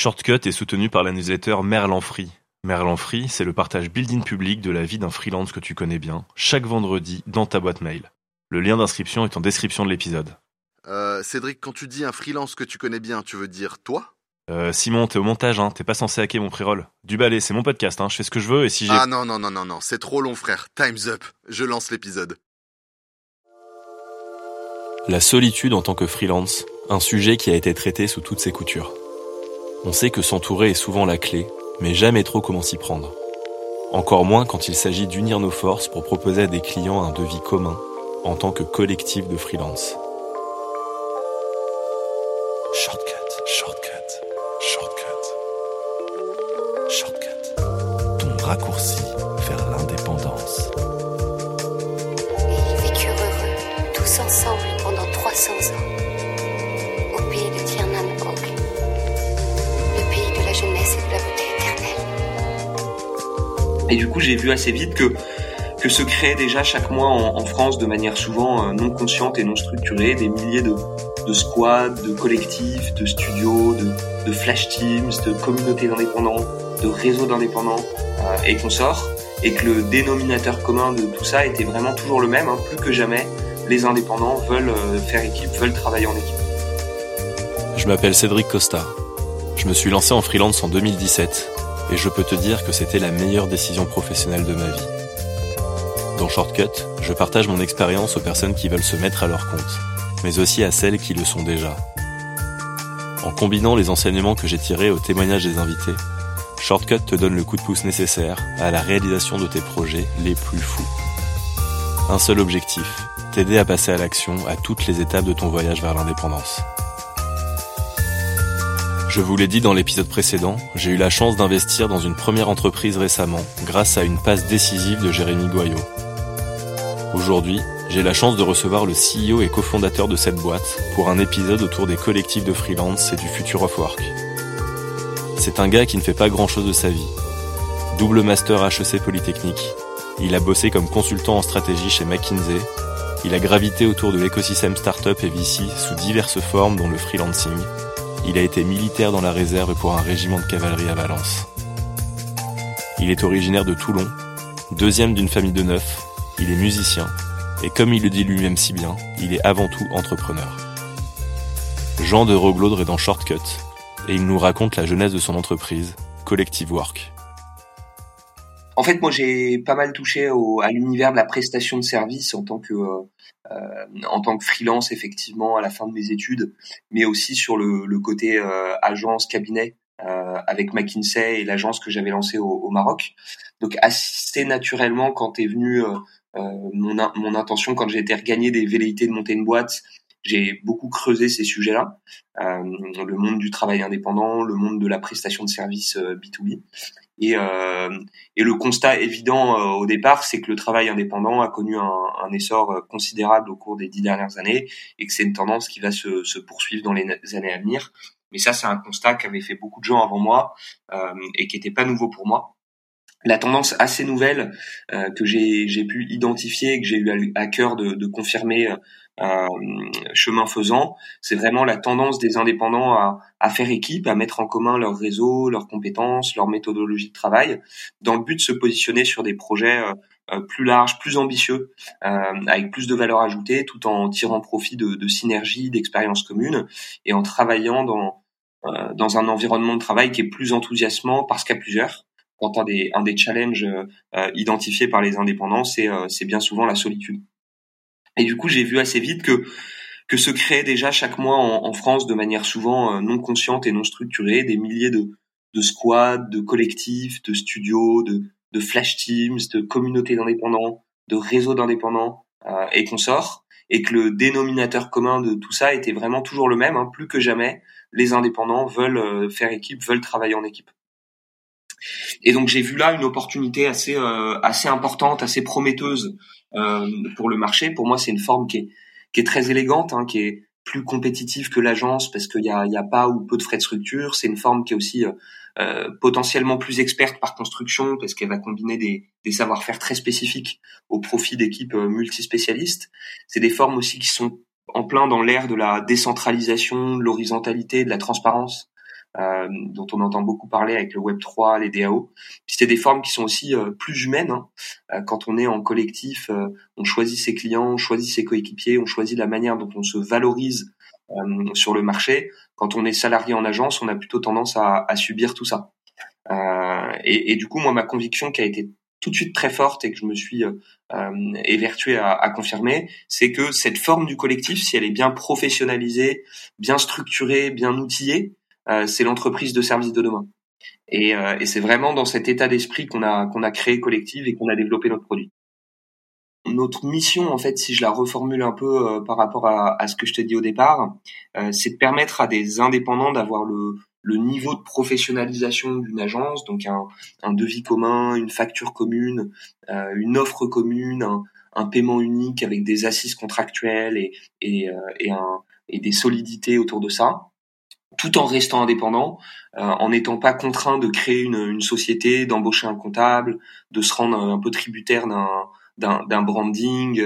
Shortcut est soutenu par la newsletter Merlan Free. Merlan Free, c'est le partage building public de la vie d'un freelance que tu connais bien, chaque vendredi dans ta boîte mail. Le lien d'inscription est en description de l'épisode. Euh, Cédric, quand tu dis un freelance que tu connais bien, tu veux dire toi? Euh, Simon, t'es au montage, hein, t'es pas censé hacker mon pré-roll. Du balai, c'est mon podcast, hein, je fais ce que je veux et si j'ai... Ah non, non, non, non, non, c'est trop long frère. Time's up. Je lance l'épisode. La solitude en tant que freelance, un sujet qui a été traité sous toutes ses coutures. On sait que s'entourer est souvent la clé, mais jamais trop comment s'y prendre. Encore moins quand il s'agit d'unir nos forces pour proposer à des clients un devis commun en tant que collectif de freelance. Shortcut, shortcut, shortcut. Shortcut. Ton raccourci Et du coup, j'ai vu assez vite que que se créaient déjà chaque mois en, France de manière souvent euh, non consciente et non structurée des milliers de, squads, de collectifs, de studios, de, de flash teams, de communautés d'indépendants, de réseaux d'indépendants euh, et consorts, et que le dénominateur commun de tout ça était vraiment toujours le même, hein, plus que jamais, les indépendants veulent euh, faire équipe, veulent travailler en équipe. Je m'appelle Cédric Costa. Je me suis lancé en freelance en 2017 et je peux te dire que c'était la meilleure décision professionnelle de ma vie. Dans Shortcut, je partage mon expérience aux personnes qui veulent se mettre à leur compte, mais aussi à celles qui le sont déjà. En combinant les enseignements que j'ai tirés au témoignage des invités, Shortcut te donne le coup de pouce nécessaire à la réalisation de tes projets les plus fous. Un seul objectif, t'aider à passer à l'action à toutes les étapes de ton voyage vers l'indépendance. Je vous l'ai dit dans l'épisode précédent, j'ai eu la chance d'investir dans une première entreprise récemment grâce à une passe décisive de Jérémy Goyot. Aujourd'hui, j'ai la chance de recevoir le CEO et cofondateur de cette boîte pour un épisode autour des collectifs de freelance et du future of work. C'est un gars qui ne fait pas grand chose de sa vie. Double master HEC Polytechnique, il a bossé comme consultant en stratégie chez McKinsey, il a gravité autour de l'écosystème startup et VC sous diverses formes dont le freelancing, il a été militaire dans la réserve pour un régiment de cavalerie à Valence. Il est originaire de Toulon, deuxième d'une famille de neuf, il est musicien, et comme il le dit lui-même si bien, il est avant tout entrepreneur. Jean de Roglaudre est dans Shortcut, et il nous raconte la jeunesse de son entreprise, Collective Work. En fait, moi, j'ai pas mal touché au, à l'univers de la prestation de services en tant que euh, euh, en tant que freelance, effectivement, à la fin de mes études, mais aussi sur le, le côté euh, agence, cabinet, euh, avec McKinsey et l'agence que j'avais lancée au, au, Maroc. Donc, assez naturellement, quand est venu mon, mon intention, quand j'ai été regagner des velléités de monter une boîte, j'ai beaucoup creusé ces sujets-là, euh, le monde du travail indépendant, le monde de la prestation de services euh, B2B. Et, euh, et, le constat évident euh, au départ, c'est que le travail indépendant a connu un, un, essor considérable au cours des dix dernières années et que c'est une tendance qui va se, se, poursuivre dans les années à venir. Mais ça, c'est un constat qu'avaient fait beaucoup de gens avant moi euh, et qui n'était pas nouveau pour moi la tendance assez nouvelle euh, que j'ai pu identifier et que j'ai eu à, cœur de, de confirmer euh, chemin faisant, c'est vraiment la tendance des indépendants à, à, faire équipe, à mettre en commun leur réseau, leurs compétences, leur méthodologie de travail, dans le but de se positionner sur des projets euh, plus larges, plus ambitieux, euh, avec plus de valeur ajoutée, tout en tirant profit de, de synergies, d'expériences communes, et en travaillant dans, euh, dans un environnement de travail qui est plus enthousiasmant parce qu'à plusieurs quand un des, un des challenges euh, identifiés par les indépendants, c'est euh, bien souvent la solitude. Et du coup, j'ai vu assez vite que que se créaient déjà chaque mois en, en France de manière souvent euh, non consciente et non structurée des milliers de, de squads, de collectifs, de studios, de, de flash teams, de communautés d'indépendants, de réseaux d'indépendants euh, et consorts, et que le dénominateur commun de tout ça était vraiment toujours le même, hein, plus que jamais, les indépendants veulent euh, faire équipe, veulent travailler en équipe. Et donc j'ai vu là une opportunité assez euh, assez importante, assez prometteuse pour le marché. Pour moi, c'est une forme qui est qui est très élégante, hein, qui est plus compétitive que l'agence parce qu'il y a, y a pas ou peu de frais de structure. C'est une forme qui est aussi euh, euh, potentiellement plus experte par construction parce qu'elle va combiner des, des savoir-faire très spécifiques au profit d'équipes euh, multispécialistes. C'est des formes aussi qui sont en plein dans l'ère de la décentralisation, de l'horizontalité, de la transparence. Euh, dont on entend beaucoup parler avec le Web 3, les DAO. C'est des formes qui sont aussi euh, plus humaines. Hein. quand on est en collectif, on choisit ses clients, on choisit ses coéquipiers, on choisit la manière dont on se valorise sur le marché. Quand on est salarié en agence, on a plutôt tendance à, à subir tout ça. Et, et, du coup, moi, ma conviction qui a été tout de suite très forte et que je me suis euh, euh, évertué à, à confirmer, c'est que cette forme du collectif, si elle est bien professionnalisée, bien structurée, bien outillée, euh, c'est l'entreprise de service de demain. Et, euh, et c'est vraiment dans cet état d'esprit qu'on a a créé collectif et qu'on a développé notre produit. Notre mission, en fait, si je la reformule un peu euh, par rapport à, ce que je t'ai dit au départ, c'est de permettre à des indépendants d'avoir le, niveau de professionnalisation d'une agence, donc un, devis commun, une facture commune, euh, une offre commune, un, paiement unique avec des assises contractuelles et, et, euh, et, des solidités autour de ça, tout en restant indépendant, euh, en n'étant pas contraint de créer une, une société, d'embaucher un comptable, de se rendre un peu tributaire d'un branding,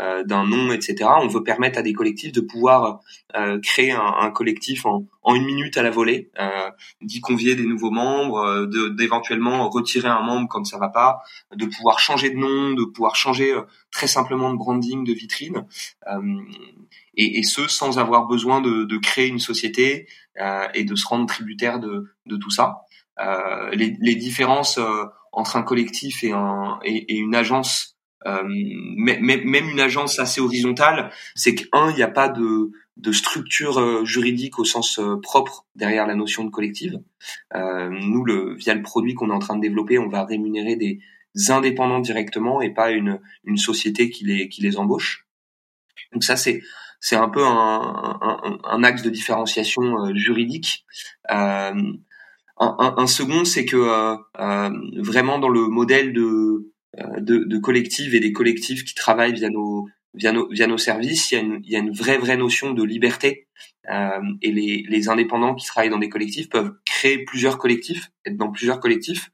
euh, d'un nom, etc. On veut permettre à des collectifs de pouvoir euh, créer un, un collectif en, en, une minute à la volée, euh, d'y convier des nouveaux membres, euh, d'éventuellement retirer un membre quand ça va pas, de pouvoir changer de nom, de pouvoir changer très simplement de branding, de vitrine, et, et, ce sans avoir besoin de, de créer une société et de se rendre tributaire de, de tout ça. Les, les, différences entre un collectif et, un, et, et une agence euh, même une agence assez horizontale, c'est qu'un, il n'y a pas de, de structure euh, juridique au sens euh, propre derrière la notion de collective. Euh, nous, le, via le produit qu'on est en train de développer, on va rémunérer des indépendants directement et pas une, une société qui les, qui les embauche. Donc ça, c'est c'est un peu un, un, un, axe de différenciation juridique. Euh, un, un, second, c'est que euh, vraiment dans le modèle de euh, de, de et des collectifs qui travaillent via nos via nos, via nos services, il y, a une, il y a une vraie vraie notion de liberté euh, et les, les indépendants qui travaillent dans des collectifs peuvent créer plusieurs collectifs, être dans plusieurs collectifs,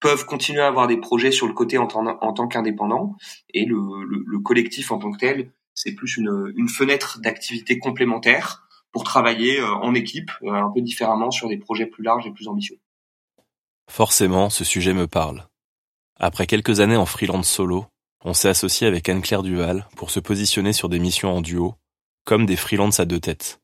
peuvent continuer à avoir des projets sur le côté en, tant, en tant qu'indépendants et le, le, collectif en tant que tel, c'est plus une, fenêtre d'activité complémentaire pour travailler euh, en équipe euh, un peu différemment sur des projets plus larges et plus ambitieux. Forcément, ce sujet me parle. Après quelques années en freelance solo, on s'est associé avec Anne-Claire Duval pour se positionner sur des missions en duo, comme des freelances à deux têtes.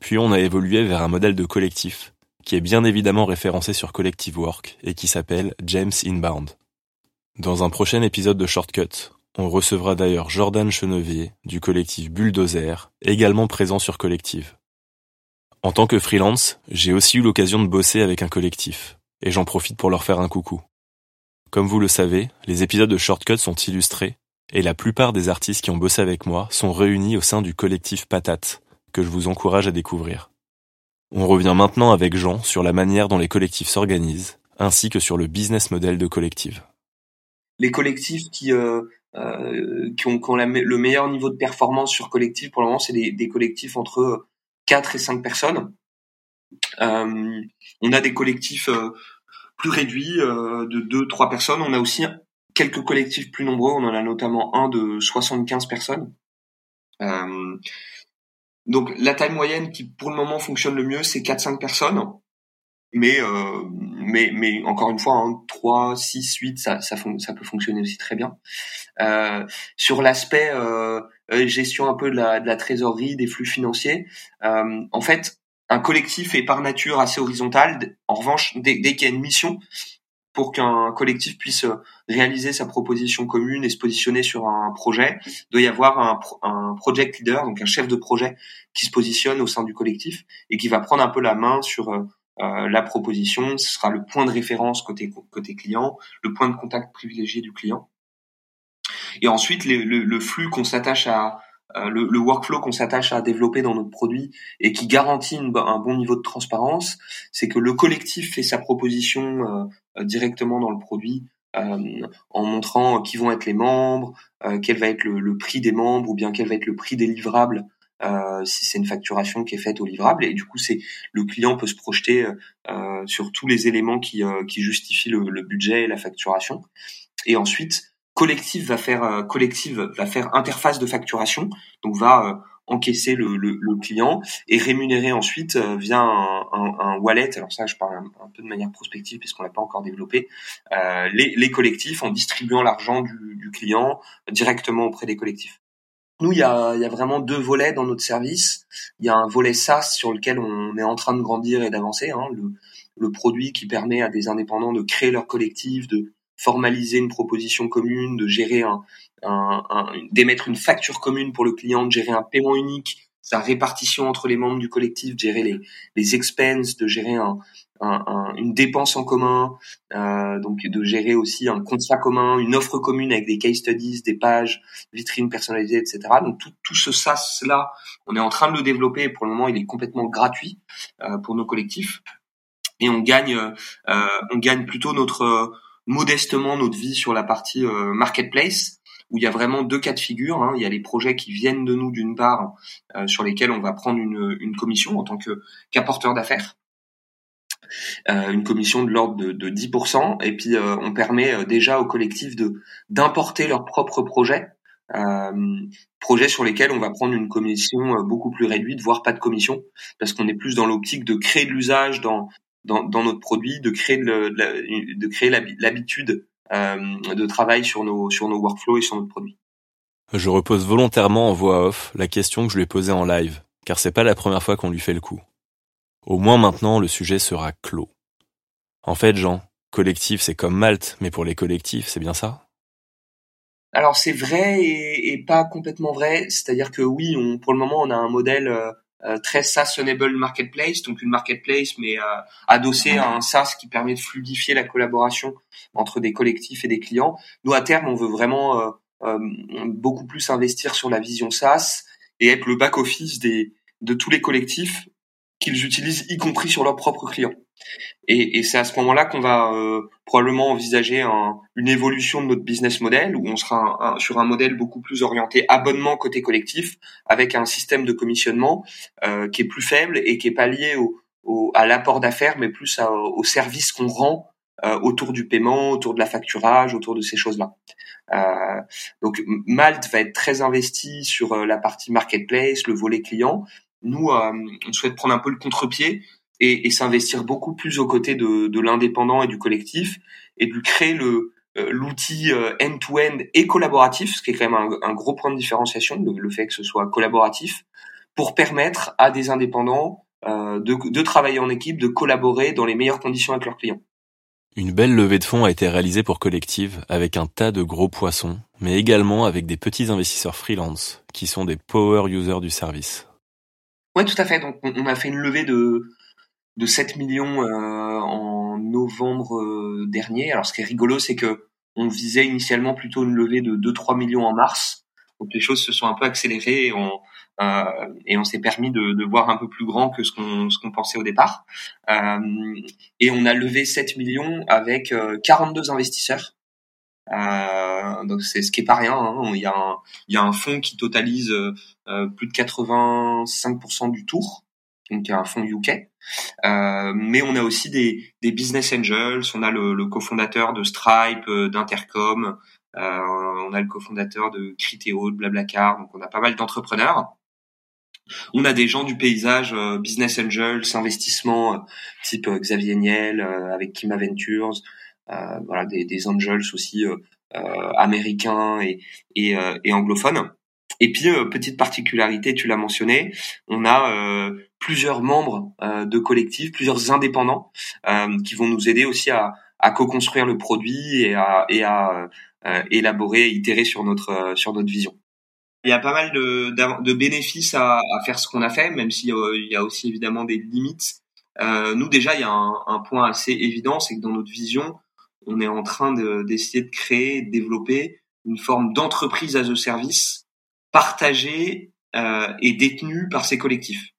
Puis on a évolué vers un modèle de collectif, qui est bien évidemment référencé sur Collective Work et qui s'appelle James Inbound. Dans un prochain épisode de Shortcut, on recevra d'ailleurs Jordan Chenevier du collectif Bulldozer, également présent sur Collective. En tant que freelance, j'ai aussi eu l'occasion de bosser avec un collectif, et j'en profite pour leur faire un coucou. Comme vous le savez, les épisodes de Shortcut sont illustrés, et la plupart des artistes qui ont bossé avec moi sont réunis au sein du collectif Patate, que je vous encourage à découvrir. On revient maintenant avec Jean sur la manière dont les collectifs s'organisent, ainsi que sur le business model de collective. Les collectifs qui, euh, euh, qui ont, qui ont le meilleur niveau de performance sur collectif, pour le moment, c'est des, des, collectifs entre 4 et 5 personnes. Euh, on a des collectifs euh, plus réduit euh, de deux trois personnes. On a aussi quelques collectifs plus nombreux. On en a notamment un de 75 personnes. Euh, donc la taille moyenne qui pour le moment fonctionne le mieux, c'est 4-5 personnes. Mais, euh, mais, mais encore une fois, hein, 3, 6, 8, ça, ça, ça peut fonctionner aussi très bien. Euh, sur l'aspect euh, gestion un peu de la, de la trésorerie, des flux financiers, euh, en fait, un collectif est par nature assez horizontal. En revanche, dès, qu'il y a une mission, pour qu'un collectif puisse réaliser sa proposition commune et se positionner sur un projet, il doit y avoir un, un, project leader, donc un chef de projet qui se positionne au sein du collectif et qui va prendre un peu la main sur euh, la proposition. Ce sera le point de référence côté côté client, le point de contact privilégié du client. Et ensuite, le, le flux qu'on s'attache à, euh, le, le, workflow qu'on s'attache à développer dans notre produit et qui garantit un bon niveau de transparence, c'est que le collectif fait sa proposition euh, euh, directement dans le produit en montrant qui vont être les membres, quel va être le, le, prix des membres ou bien quel va être le prix des livrables euh, si c'est une facturation qui est faite au livrable et du coup c'est le client peut se projeter euh, sur tous les éléments qui, qui justifient le, le, budget et la facturation et ensuite collective va faire euh, collective va faire interface de facturation, donc va euh, encaisser le, le, le, client et rémunérer ensuite euh, via un, un, wallet. Alors ça, je parle un, peu de manière prospective puisqu'on l'a pas encore développé. Euh, les, les, collectifs en distribuant l'argent du, du, client directement auprès des collectifs. Nous, il y a, y a vraiment deux volets dans notre service. Il y a un volet SaaS sur lequel on est en train de grandir et d'avancer. Hein, le, le produit qui permet à des indépendants de créer leur collectif, de formaliser une proposition commune, de gérer un, un, d'émettre une facture commune pour le client, de gérer un paiement unique, sa répartition entre les membres du collectif, de gérer les, les expenses, de gérer un, un, une dépense en commun, euh, donc de gérer aussi un contrat commun, une offre commune avec des case studies, des pages, vitrines personnalisées, etc. Donc tout, tout ce SaaS-là, on est en train de le développer pour le moment il est complètement gratuit euh, pour nos collectifs et on gagne, euh, on gagne plutôt notre modestement notre vie sur la partie euh, marketplace où il y a vraiment deux cas de figure. Hein. Il y a les projets qui viennent de nous d'une part, euh, sur lesquels on va prendre une, une commission en tant que qu'apporteur d'affaires. Euh, une commission de l'ordre de, de, 10%, et puis euh, on permet euh, déjà au collectif de d'importer leurs propres projets, projets sur lesquels on va prendre une commission beaucoup plus réduite, voire pas de commission, parce qu'on est plus dans l'optique de créer de l'usage dans, dans, notre produit, de créer de, de l'habitude de travail sur nos, sur nos workflows et sur notre produit. Je repose volontairement en voix off la question que je lui ai posée en live, car c'est pas la première fois qu'on lui fait le coup. Au moins maintenant, le sujet sera clos. En fait, Jean, collectif, c'est comme Malte, mais pour les collectifs, c'est bien ça? Alors c'est vrai et, pas complètement vrai. C'est-à-dire que oui, on, pour le moment, on a un modèle euh, euh, très SaaS-enable marketplace, donc une marketplace mais euh, adossée à un SaaS qui permet de fluidifier la collaboration entre des collectifs et des clients. Nous à terme, on veut vraiment euh, beaucoup plus investir sur la vision SaaS et être le back office des de tous les collectifs qu'ils utilisent, y compris sur leurs propres clients. Et, et c'est à ce moment-là qu'on va euh, probablement envisager un, une évolution de notre business model, où on sera sur un modèle beaucoup plus orienté abonnement côté collectif, avec un système de commissionnement euh, qui est plus faible et qui est pas lié à l'apport d'affaires, mais plus au service qu'on rend euh, autour du paiement, autour de la facturage, autour de ces choses-là. Euh, donc Malte va être très investi sur la partie marketplace, le volet client. Nous, on souhaite prendre un peu le contre-pied et, et s'investir beaucoup plus aux côtés de, de l'indépendant et du collectif et de créer le euh, l'outil euh, end-to-end et collaboratif, ce qui est quand même un, un gros point de différenciation, le, le, fait que ce soit collaboratif, pour permettre à des indépendants euh, de, de travailler en équipe, de collaborer dans les meilleures conditions avec leurs clients. Une belle levée de fonds a été réalisée pour Collective avec un tas de gros poissons, mais également avec des petits investisseurs freelance qui sont des power users du service. Ouais, tout à fait. Donc on a fait une levée de de 7 millions euh, en novembre euh, dernier. Alors ce qui est rigolo, c'est que on visait initialement plutôt une levée de 2-3 millions en mars. Donc les choses se sont un peu accélérées et on, euh, et on s'est permis de, de, voir un peu plus grand que ce qu'on qu'on pensait au départ. Et on a levé 7 millions avec 42 investisseurs. Euh, donc c'est ce qui est pas rien. Hein. Il y a un il y a un fonds qui totalise plus de 85% du tour, donc il y a un fonds UK. Euh, mais on a aussi des, des, business angels. On a le, le cofondateur de Stripe, euh, d'Intercom. Euh, on a le cofondateur de Criteo, de Blablacar. Donc on a pas mal d'entrepreneurs. On a des gens du paysage, euh, business angels, investissement, type Xavier Niel avec Kima Ventures. Voilà, des, des angels aussi américains et, et, et anglophones. Et puis, euh, petite particularité, tu l'as mentionné, on a euh, plusieurs membres euh, de collectifs, plusieurs indépendants qui vont nous aider aussi à, à co-construire le produit et à, et à élaborer, itérer sur notre sur notre vision. Il y a pas mal de, de bénéfices à, à, faire ce qu'on a fait, même s'il y a aussi évidemment des limites. nous déjà, il y a un, un point assez évident, c'est que dans notre vision, on est en train d'essayer de, créer, de développer une forme d'entreprise as a service partagé euh, et détenu par ces collectifs.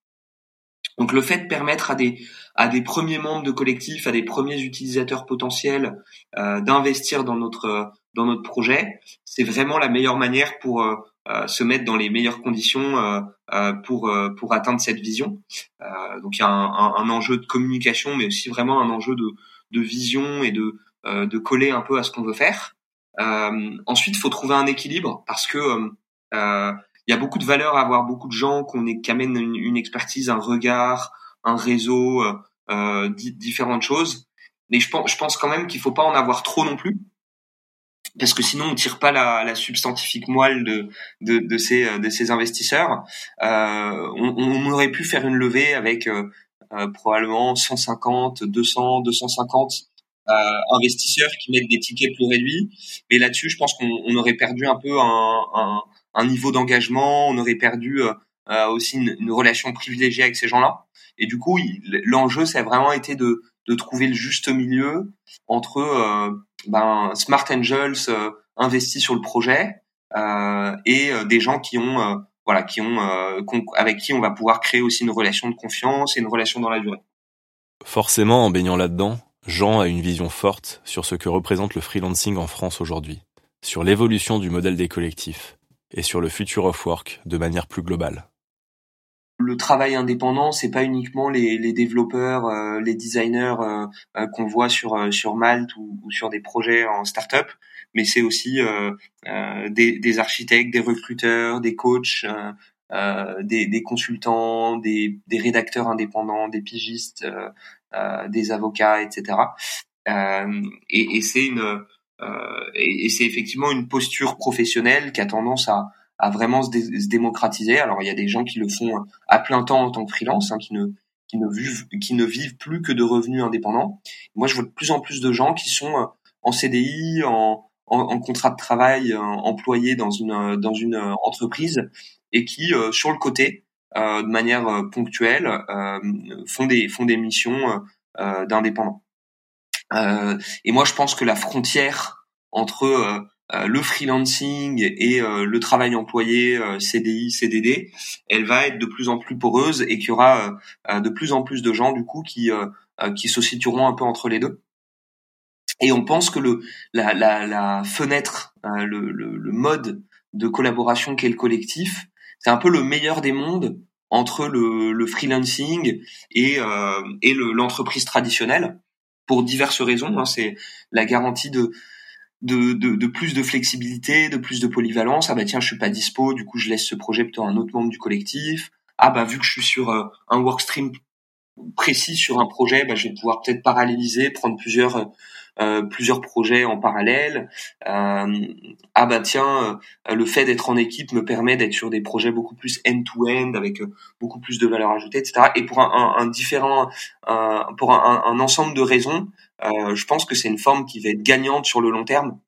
Donc le fait de permettre à des à des premiers membres de collectifs, à des premiers utilisateurs potentiels euh, d'investir dans notre dans notre projet, c'est vraiment la meilleure manière pour euh, euh se mettre dans les meilleures conditions euh, euh, pour pour atteindre cette vision. donc il y a un, un, un, enjeu de communication, mais aussi vraiment un enjeu de de vision et de de coller un peu à ce qu'on veut faire. ensuite, il faut trouver un équilibre parce que euh, il y a beaucoup de valeur à avoir beaucoup de gens qu'on est qui amènent une, expertise, un regard, un réseau, euh, différentes choses. Mais je pense, je pense quand même qu'il faut pas en avoir trop non plus, parce que sinon on tire pas la, la substantifique moelle de, de, de, ces, de ces investisseurs. Euh, on, on, aurait pu faire une levée avec euh, euh probablement 150, 200, 250 euh, investisseurs qui mettent des tickets plus réduits. Mais là-dessus, je pense qu'on on aurait perdu un peu un, un, un niveau d'engagement, on aurait perdu euh, euh, aussi une, relation privilégiée avec ces gens-là. Et du coup, l'enjeu, ça a vraiment été de, de trouver le juste milieu entre euh, ben, Smart Angels euh, investis sur le projet euh, et euh, des gens qui ont voilà qui ont avec qui on va pouvoir créer aussi une relation de confiance et une relation dans la durée. Forcément, en baignant là-dedans, Jean a une vision forte sur ce que représente le freelancing en France aujourd'hui, sur l'évolution du modèle des collectifs et sur le future of work de manière plus globale. Le travail indépendant, c'est pas uniquement les, développeurs, euh, les designers euh, euh, qu'on voit sur Malte ou, sur des projets en startup, mais c'est aussi des, architectes, des recruteurs, des coachs, des, des, consultants, des, des, rédacteurs indépendants, des pigistes, des avocats, etc. et, et c'est une et c'est effectivement une posture professionnelle qui a tendance à à vraiment se, démocratiser. Alors il y a des gens qui le font à plein temps en tant que freelance, hein, qui ne qui ne vivent qui ne vivent plus que de revenus indépendants. Moi, je vois de plus en plus de gens qui sont euh, en CDI, en, en, en contrat de travail, euh, employés dans une dans une entreprise et qui euh, sur le côté, de manière ponctuelle, font des font des missions d'indépendants. et moi, je pense que la frontière entre euh, le freelancing et euh, le travail employé euh, CDI, CDD, elle va être de plus en plus poreuse et qu'il y aura de plus en plus de gens du coup qui qui se situeront un peu entre les deux. Et on pense que le la, la, la fenêtre, le, le, le, mode de collaboration qu'est le collectif, c'est un peu le meilleur des mondes entre le, le freelancing et, et l'entreprise traditionnelle pour diverses raisons. Hein. C'est la garantie de de, de, plus de flexibilité, de plus de polyvalence. Ah bah tiens, je suis pas dispo, du coup je laisse ce projet plutôt à un autre membre du collectif. Ah bah vu que je suis sur euh, un workstream précis sur un projet, bah, je vais pouvoir peut-être paralléliser, prendre plusieurs euh, plusieurs projets en parallèle. Euh, ah bah tiens, euh, le fait d'être en équipe me permet d'être sur des projets beaucoup plus end-to-end avec beaucoup plus de valeur ajoutée, etc. Et pour un, un, un différent, pour un, un, ensemble de raisons, euh, je pense que c'est une forme qui va être gagnante sur le long terme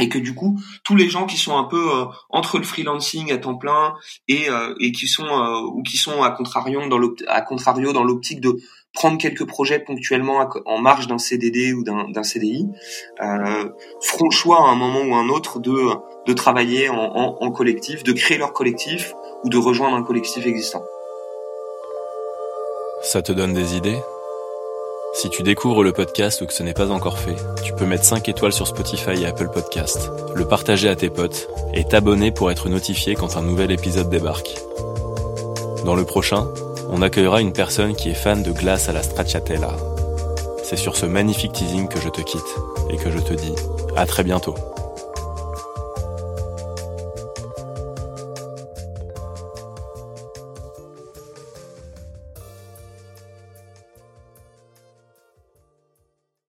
et que du coup tous les gens qui sont un peu euh, entre le freelancing à temps plein et, euh, et qui sont ou qui sont à contrario dans l'optique de prendre quelques projets ponctuellement en marge d'un CDD ou d'un CDI euh, feront le choix à un moment ou un autre de travailler en, en, en collectif, de créer leur collectif ou de rejoindre un collectif existant. Ça te donne des idées? Si tu découvres le podcast ou que ce n'est pas encore fait, tu peux mettre 5 étoiles sur Spotify et Apple Podcast, le partager à tes potes et t'abonner pour être notifié quand un nouvel épisode débarque. Dans le prochain, on accueillera une personne qui est fan de glace à la stracciatella. C'est sur ce magnifique teasing que je te quitte et que je te dis à très bientôt.